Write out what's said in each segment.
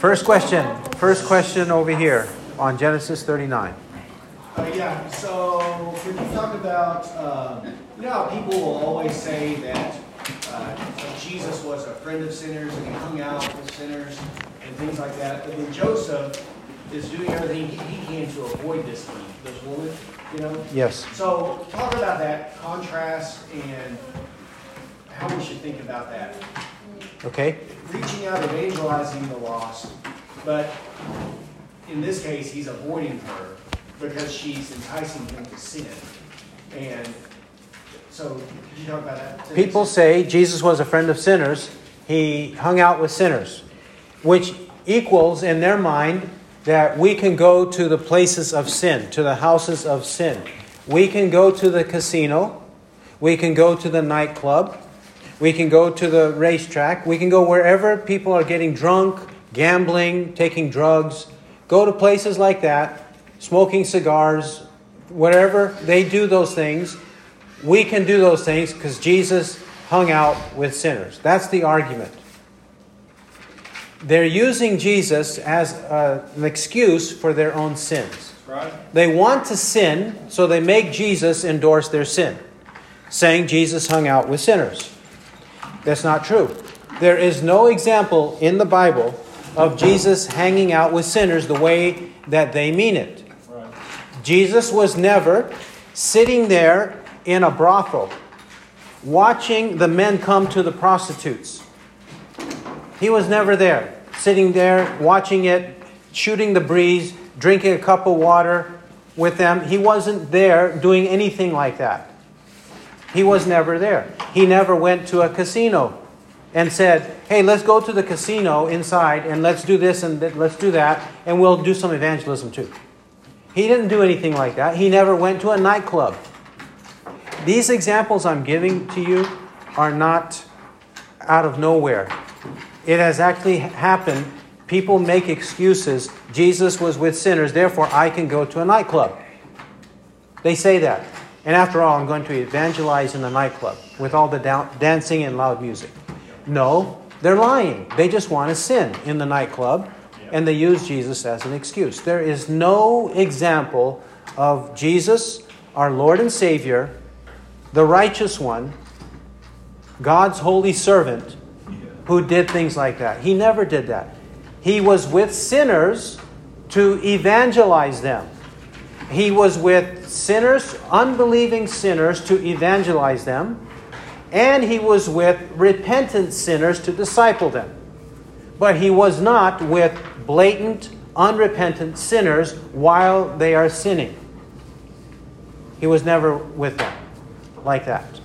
First question. First question over here on Genesis 39. Uh, yeah, so could you talk about, uh, you know people will always say that uh, Jesus was a friend of sinners and he hung out with sinners and things like that, but then Joseph is doing everything he, he can to avoid this, this woman, you know? Yes. So talk about that contrast and how we should think about that. Okay. Reaching out, evangelizing the lost, but in this case, he's avoiding her because she's enticing him to sin. And so, could you talk about that? People say Jesus was a friend of sinners. He hung out with sinners, which equals in their mind that we can go to the places of sin, to the houses of sin. We can go to the casino. We can go to the nightclub. We can go to the racetrack. We can go wherever people are getting drunk, gambling, taking drugs. Go to places like that smoking cigars, whatever they do those things, we can do those things because Jesus hung out with sinners. That's the argument. They're using Jesus as a, an excuse for their own sins. Right. They want to sin, so they make Jesus endorse their sin, saying Jesus hung out with sinners. That's not true. There is no example in the Bible of Jesus hanging out with sinners the way that they mean it. Jesus was never sitting there in a brothel watching the men come to the prostitutes. He was never there, sitting there watching it, shooting the breeze, drinking a cup of water with them. He wasn't there doing anything like that. He was never there. He never went to a casino and said, Hey, let's go to the casino inside and let's do this and let's do that, and we'll do some evangelism too. He didn't do anything like that. He never went to a nightclub. These examples I'm giving to you are not out of nowhere. It has actually happened. People make excuses. Jesus was with sinners, therefore I can go to a nightclub. They say that. And after all, I'm going to evangelize in the nightclub with all the dancing and loud music. No, they're lying. They just want to sin in the nightclub and they use Jesus as an excuse. There is no example of Jesus, our Lord and Savior, the righteous one, God's holy servant, who did things like that. He never did that. He was with sinners to evangelize them. He was with sinners, unbelieving sinners, to evangelize them. And he was with repentant sinners to disciple them. But he was not with blatant, unrepentant sinners while they are sinning. He was never with them like that.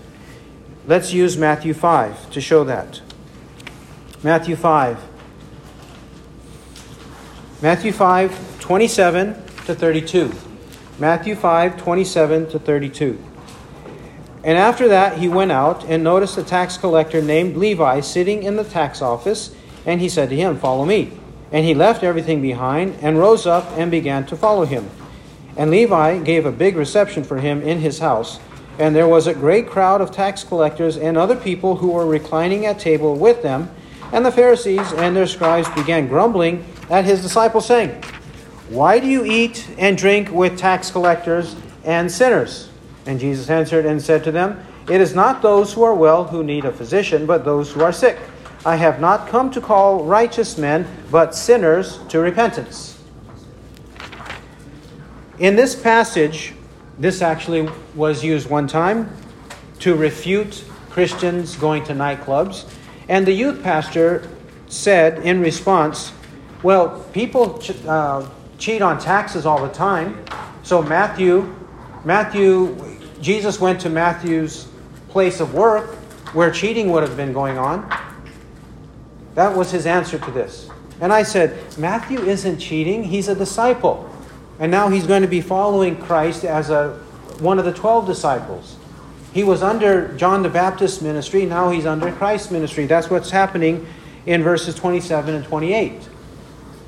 Let's use Matthew 5 to show that. Matthew 5. Matthew 5, 27 to 32. Matthew 5, 27 to 32. And after that, he went out and noticed a tax collector named Levi sitting in the tax office, and he said to him, Follow me. And he left everything behind and rose up and began to follow him. And Levi gave a big reception for him in his house. And there was a great crowd of tax collectors and other people who were reclining at table with them. And the Pharisees and their scribes began grumbling at his disciples, saying, Why do you eat and drink with tax collectors and sinners? And Jesus answered and said to them, It is not those who are well who need a physician, but those who are sick. I have not come to call righteous men, but sinners to repentance. In this passage, this actually was used one time to refute Christians going to nightclubs. And the youth pastor said in response, Well, people uh, cheat on taxes all the time. So, Matthew, Matthew, Jesus went to Matthew's place of work where cheating would have been going on. That was his answer to this. And I said, Matthew isn't cheating, he's a disciple. And now he's going to be following Christ as a, one of the 12 disciples. He was under John the Baptist's ministry, now he's under Christ's ministry. That's what's happening in verses 27 and 28.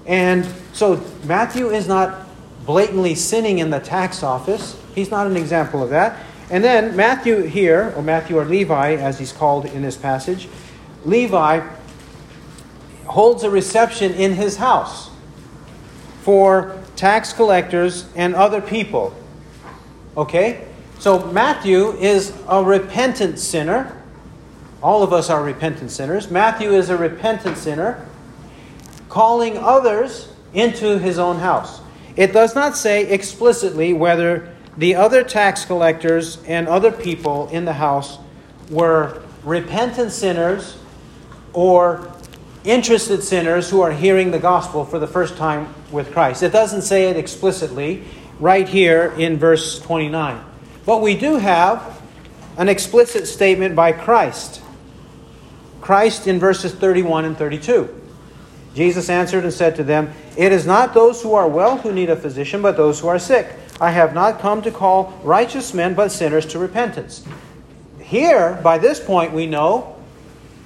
And so Matthew is not blatantly sinning in the tax office. He's not an example of that. And then Matthew here, or Matthew or Levi, as he's called in this passage, Levi holds a reception in his house for tax collectors and other people. Okay? So Matthew is a repentant sinner. All of us are repentant sinners. Matthew is a repentant sinner calling others into his own house. It does not say explicitly whether the other tax collectors and other people in the house were repentant sinners or interested sinners who are hearing the gospel for the first time with Christ. It doesn't say it explicitly right here in verse 29. But we do have an explicit statement by Christ. Christ in verses 31 and 32. Jesus answered and said to them, It is not those who are well who need a physician, but those who are sick. I have not come to call righteous men, but sinners to repentance. Here, by this point, we know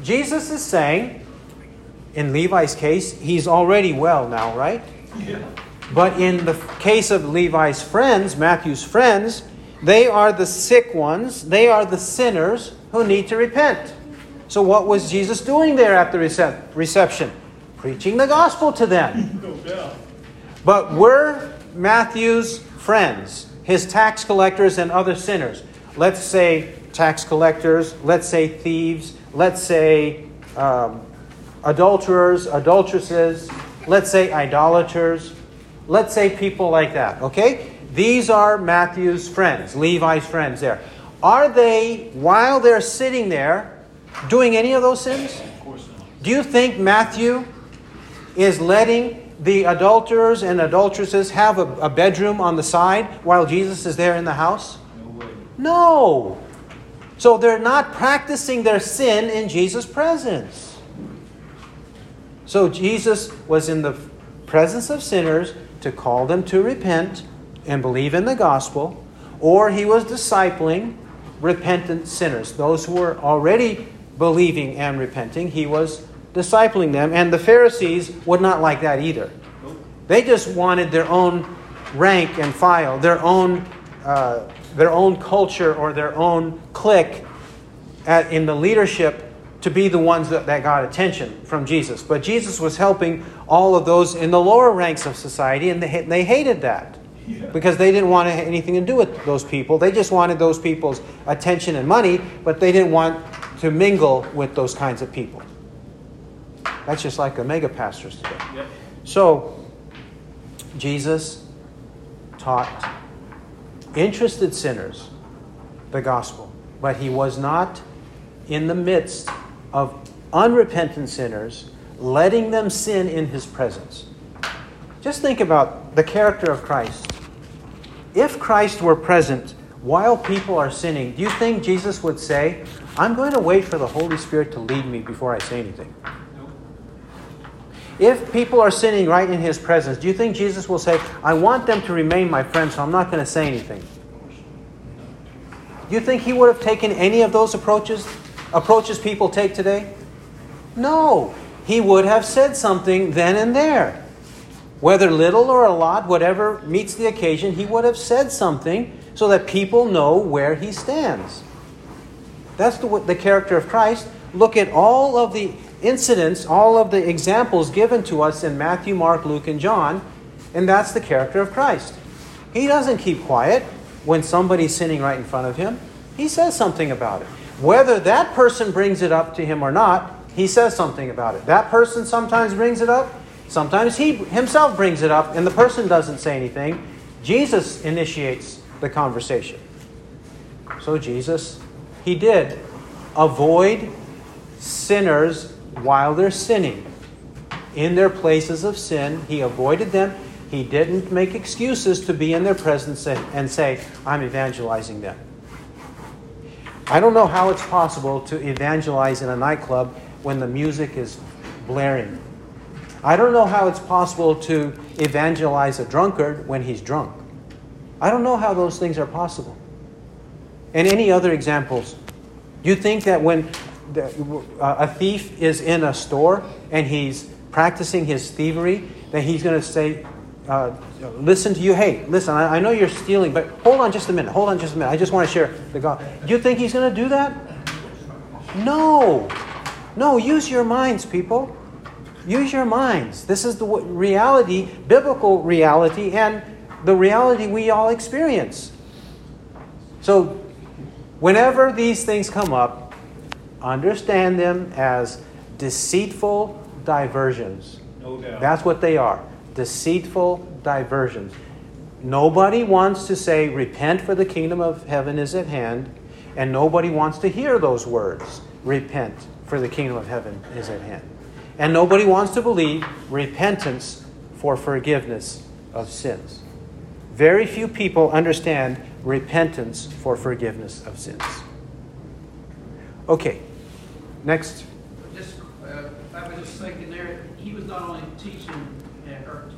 Jesus is saying, in Levi's case, he's already well now, right? Yeah. But in the case of Levi's friends, Matthew's friends, they are the sick ones, they are the sinners who need to repent. So, what was Jesus doing there at the reception? Preaching the gospel to them. But were Matthew's friends, his tax collectors and other sinners, let's say tax collectors, let's say thieves, let's say um, adulterers, adulteresses, let's say idolaters, let's say people like that, okay? These are Matthew's friends, Levi's friends there. Are they, while they're sitting there, doing any of those sins? Of course not. Do you think Matthew is letting the adulterers and adulteresses have a, a bedroom on the side while Jesus is there in the house? No. No. So they're not practicing their sin in Jesus' presence. So Jesus was in the presence of sinners to call them to repent and believe in the gospel, or he was discipling repentant sinners, those who were already believing and repenting. He was discipling them, and the Pharisees would not like that either. They just wanted their own rank and file, their own, uh, their own culture or their own clique at, in the leadership to be the ones that, that got attention from Jesus. But Jesus was helping all of those in the lower ranks of society, and they, they hated that. Yeah. Because they didn't want anything to do with those people. They just wanted those people's attention and money, but they didn't want to mingle with those kinds of people. That's just like the mega pastors today. Yep. So, Jesus taught interested sinners the gospel, but he was not in the midst of unrepentant sinners, letting them sin in his presence. Just think about the character of Christ. If Christ were present while people are sinning, do you think Jesus would say, I'm going to wait for the Holy Spirit to lead me before I say anything? If people are sinning right in his presence, do you think Jesus will say, I want them to remain my friends, so I'm not going to say anything? Do you think he would have taken any of those approaches, approaches people take today? No. He would have said something then and there. Whether little or a lot, whatever meets the occasion, he would have said something so that people know where he stands. That's the, the character of Christ. Look at all of the incidents, all of the examples given to us in Matthew, Mark, Luke, and John, and that's the character of Christ. He doesn't keep quiet when somebody's sinning right in front of him. He says something about it. Whether that person brings it up to him or not, he says something about it. That person sometimes brings it up, sometimes he himself brings it up, and the person doesn't say anything. Jesus initiates the conversation. So, Jesus, he did avoid sinners while they're sinning. In their places of sin, he avoided them. He didn't make excuses to be in their presence and say, I'm evangelizing them. I don't know how it's possible to evangelize in a nightclub when the music is blaring. I don't know how it's possible to evangelize a drunkard when he's drunk. I don't know how those things are possible. And any other examples? You think that when a thief is in a store and he's practicing his thievery, then he's going to say, uh, listen to you. Hey, listen, I, I, know you're stealing, but hold on just a minute. Hold on just a minute. I just want to share the God. You think he's going to do that? No. No, use your minds, people. Use your minds. This is the reality, biblical reality, and the reality we all experience. So, whenever these things come up, understand them as deceitful diversions. No doubt. That's what they are deceitful diversions. Nobody wants to say, Repent, for the kingdom of heaven is at hand, and nobody wants to hear those words, Repent, for the kingdom of heaven is at hand. And nobody wants to believe repentance for forgiveness of sins. Very few people understand repentance for forgiveness of sins. Okay, next. Just, uh, I was just thinking there, he was not only teaching and, or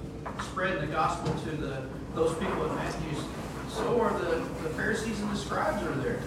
spreading the gospel to the those people in Matthew's, so are the, the Pharisees and the scribes are there.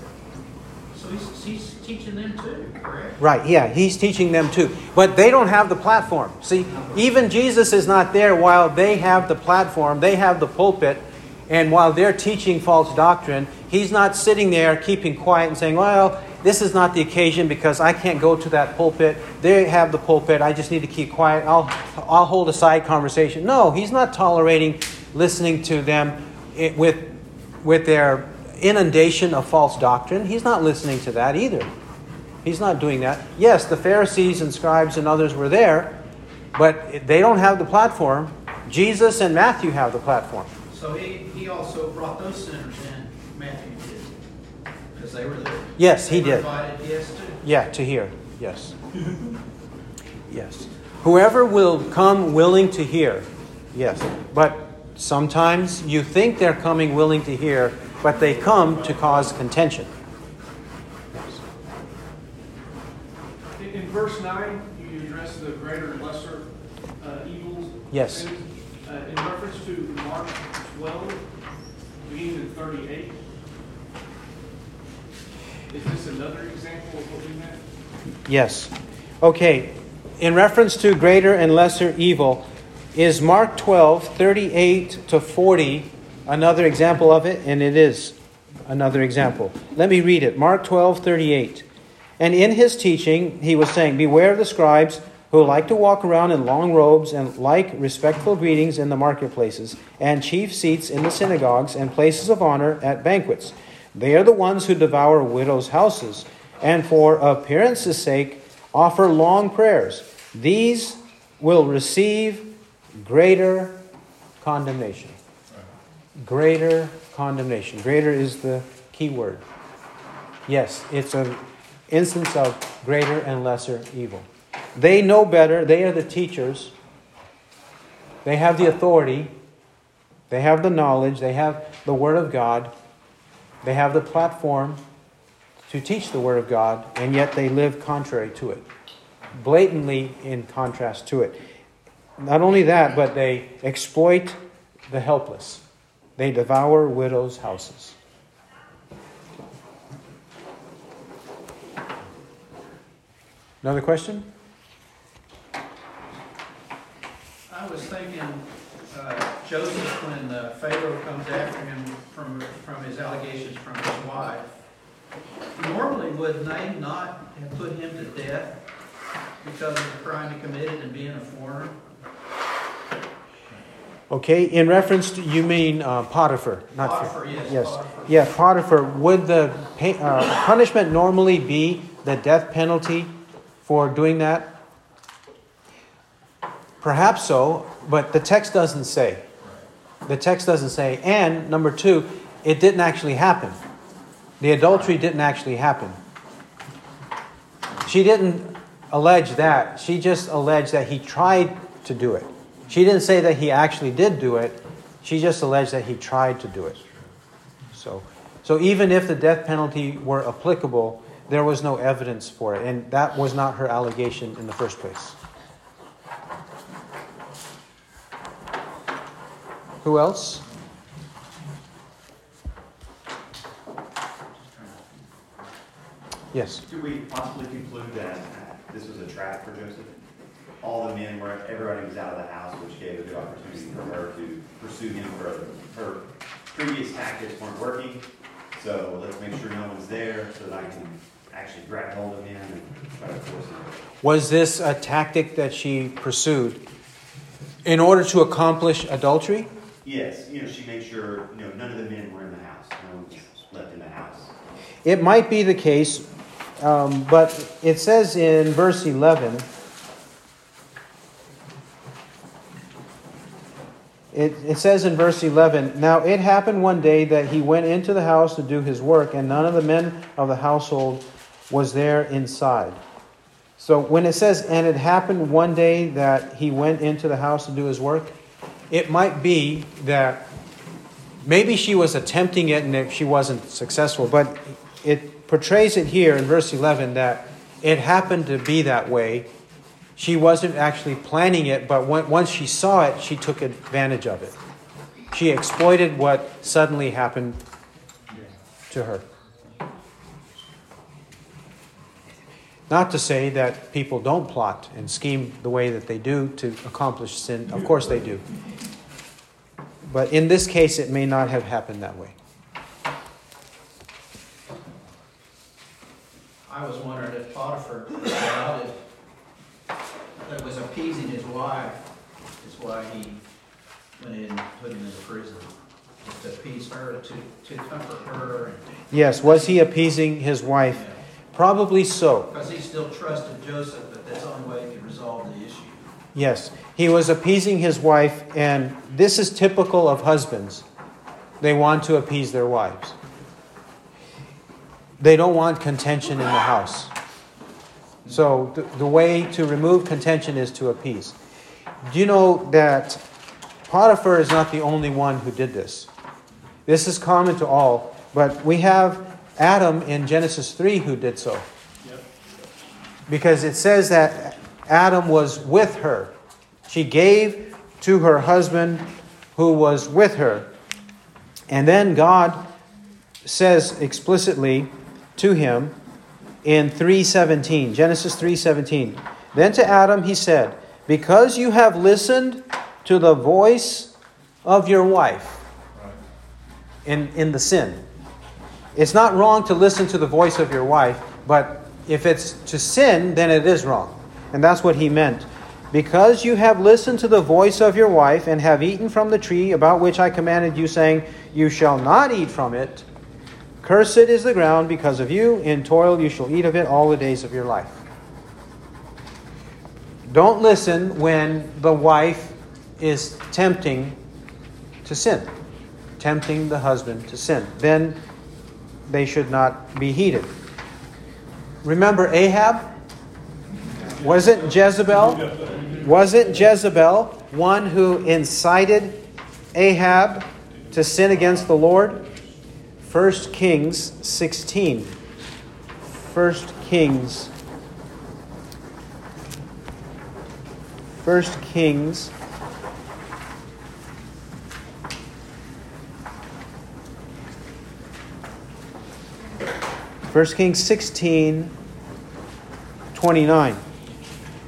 So he's, he's teaching them too, correct? Right, yeah, he's teaching them too. But they don't have the platform. See, even Jesus is not there while they have the platform, they have the pulpit, and while they're teaching false doctrine, he's not sitting there keeping quiet and saying, Well, this is not the occasion because I can't go to that pulpit. They have the pulpit. I just need to keep quiet. I'll, I'll hold a side conversation. No, he's not tolerating listening to them with, with their inundation of false doctrine. He's not listening to that either. He's not doing that. Yes, the Pharisees and scribes and others were there, but they don't have the platform. Jesus and Matthew have the platform. So he, he also brought those sinners in, Matthew because they were there. Yes, he They did. Invited, yes. Yeah, to hear. Yes. yes. Whoever will come willing to hear. Yes. But sometimes you think they're coming willing to hear, but they come to cause contention. In, in verse 9, you address the greater and lesser uh, evils. Yes. Uh, in reference to Mark 12, beginning in 38, is this another example of what we meant? Yes. Okay. In reference to greater and lesser evil, is Mark 12, 38 to 40 another example of it? And it is another example. Let me read it. Mark 12, 38. And in his teaching, he was saying, Beware of the scribes who like to walk around in long robes and like respectful greetings in the marketplaces, and chief seats in the synagogues and places of honor at banquets. They are the ones who devour widows' houses, and for appearance's sake offer long prayers. These will receive greater condemnation. Greater condemnation. Greater is the key word. Yes, it's an instance of greater and lesser evil. They know better. They are the teachers. They have the authority. They have the knowledge. They have the Word of God. They have the platform to teach the Word of God, and yet they live contrary to it, blatantly in contrast to it. Not only that, but they exploit the helpless. They devour widows' houses. Another question? I was thinking, uh, Joseph, when uh, Pharaoh comes after him from, from his allegations from his wife, normally would they not have put him to death because of the crime he committed and being a foreigner? Okay, in reference to, you mean uh, Potiphar, not Potiphar, yes, Yes, Potiphar. yeah, Potiphar. Would the pa- uh, punishment normally be the death penalty for doing that? Perhaps so, but the text doesn't say. The text doesn't say. And number two, it didn't actually happen. The adultery didn't actually happen. She didn't allege that. She just alleged that he tried to do it. She didn't say that he actually did do it. She just alleged that he tried to do it. So, so even if the death penalty were applicable, there was no evidence for it, and that was not her allegation in the first place. Who else? Yes. Do we possibly conclude that this was a trap for Joseph? All the men were, everybody was out of the house, which gave a good opportunity for her to pursue him further. Her previous tactics weren't working, so let's make sure no one's there so that I can actually grab hold of him and try to force him. Was this a tactic that she pursued in order to accomplish adultery? Yes, you know, she made sure, you know, none of the men were in the house. No one was left in the house. It might be the case, um, but it says in verse 11 It, it says in verse 11 Now it happened one day that he went into the house to do his work, and none of the men of the household was there inside. So when it says, and it happened one day that he went into the house to do his work, it might be that maybe she was attempting it and she wasn't successful, but it portrays it here in verse 11 that it happened to be that way she wasn't actually planning it, but once she saw it, she took advantage of it. She exploited what suddenly happened to her. Not to say that people don't plot and scheme the way that they do to accomplish sin. Of course they do. But in this case, it may not have happened that way. I was wondering if Potiphar that was appeasing his wife is why he went in and put him in the prison. To appease her, to, to comfort her. Yes, was he appeasing his wife? Yeah. Probably so. Because he still trusted Joseph but that's the only way he could resolve the issue. Yes, he was appeasing his wife, and this is typical of husbands. They want to appease their wives. They don't want contention in the house. So the, the way to remove contention is to appease. Do you know that Potiphar is not the only one who did this? This is common to all, but we have Adam in Genesis 3 who did so. Because it says that Adam was with her. She gave to her husband who was with her. And then God says explicitly to him, in 3:17, Genesis 3:17. Then to Adam he said, "Because you have listened to the voice of your wife in, in the sin. It's not wrong to listen to the voice of your wife, but if it's to sin, then it is wrong. And that's what he meant. Because you have listened to the voice of your wife and have eaten from the tree about which I commanded you, saying, You shall not eat from it. Cursed is the ground because of you. In toil you shall eat of it all the days of your life. Don't listen when the wife is tempting to sin, tempting the husband to sin. Then they should not be heeded. Remember Ahab? Wasn't Jezebel? Wasn't Jezebel one who incited Ahab to sin against the Lord? 1 Kings 16. 1 Kings. 1 Kings. First Kings 16, 29.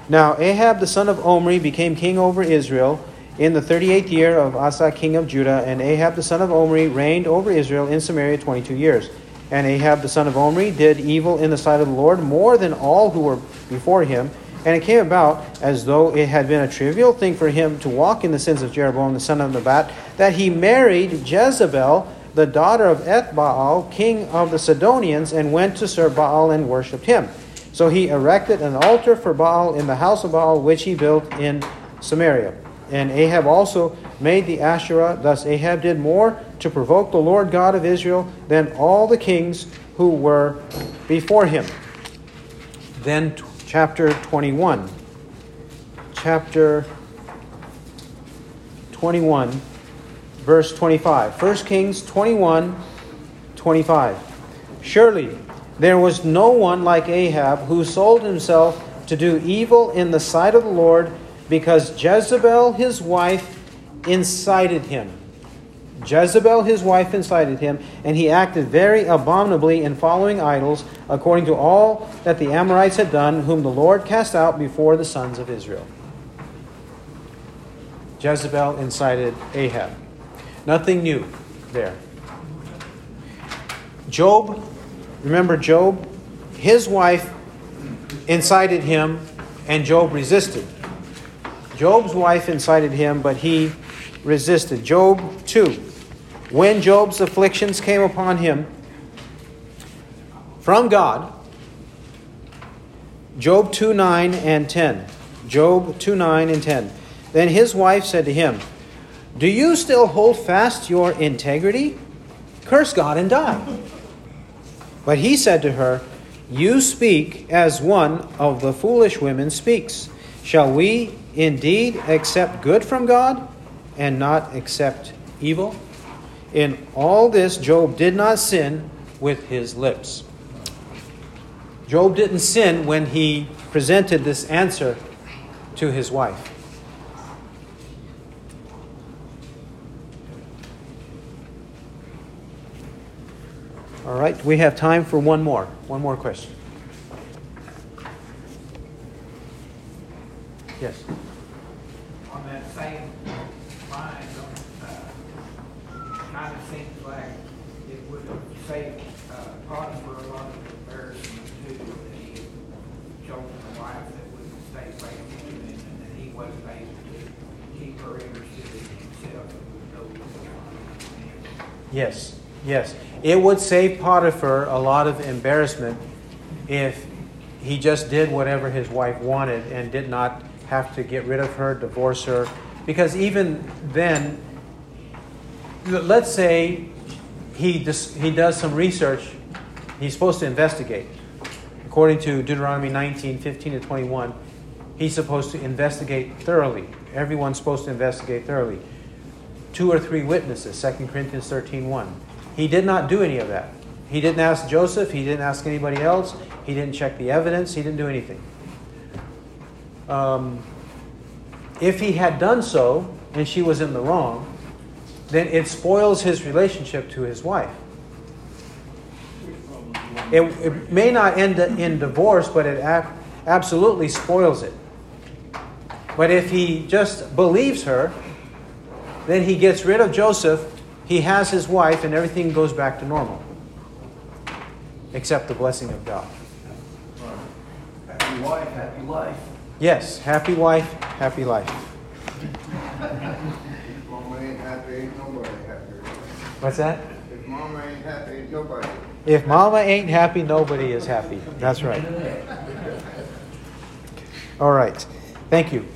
Now Ahab the son of Omri became king over Israel in the 38th year of Asa, king of Judah, and Ahab the son of Omri reigned over Israel in Samaria 22 years. And Ahab the son of Omri did evil in the sight of the Lord more than all who were before him. And it came about, as though it had been a trivial thing for him to walk in the sins of Jeroboam the son of Nebat, that he married Jezebel, the daughter of Ethbaal, king of the Sidonians, and went to serve Baal and worshipped him. So he erected an altar for Baal in the house of Baal, which he built in Samaria. And Ahab also made the Asherah. Thus Ahab did more to provoke the Lord God of Israel than all the kings who were before him. Then, t- chapter 21. Chapter 21, verse 25. 1 Kings 21, 25. Surely there was no one like Ahab who sold himself to do evil in the sight of the Lord because Jezebel, his wife, incited him. Jezebel, his wife, incited him, and he acted very abominably in following idols, according to all that the Amorites had done, whom the Lord cast out before the sons of Israel. Jezebel incited Ahab. Nothing new there. Job, remember Job? his wife incited him, and Job resisted. Job's wife incited him, but he resisted. Job 2. When Job's afflictions came upon him from God, Job 2 9 and 10. Job 2 9 and 10. Then his wife said to him, Do you still hold fast your integrity? Curse God and die. But he said to her, You speak as one of the foolish women speaks. Shall we indeed accept good from God and not accept evil? In all this, Job did not sin with his lips. Job didn't sin when he presented this answer to his wife. All right, we have time for one more. One more question. Yes. on that same line, uh, kind of seems like it would have saved, uh, Potiphar a lot of embarrassment too, that he had chosen a wife that would stay faithful to him, and that he wasn't able to keep her interested in himself and would go with him. Yes, yes. It would save Potiphar a lot of embarrassment if he just did whatever his wife wanted and did not have to get rid of her, divorce her. Because even then, let's say he, dis- he does some research, he's supposed to investigate. According to Deuteronomy 19 15 to 21, he's supposed to investigate thoroughly. Everyone's supposed to investigate thoroughly two or three witnesses 2 corinthians 13 1 he did not do any of that. He didn't ask joseph. He didn't ask anybody else. He didn't check the evidence. He didn't do anything. Um, if he had done so and she was in the wrong then it spoils his relationship to his wife. It, it may not end in divorce but it ab- absolutely spoils it. But if he just believes her then he gets rid of Joseph, he has his wife, and everything goes back to normal. Except the blessing of God. Happy wife, happy life. Yes, happy wife, happy life. If mama ain't happy, ain't nobody happy. What's that? If mama ain't happy, nobody. If mama ain't happy, nobody is happy. That's right. All right. Thank you.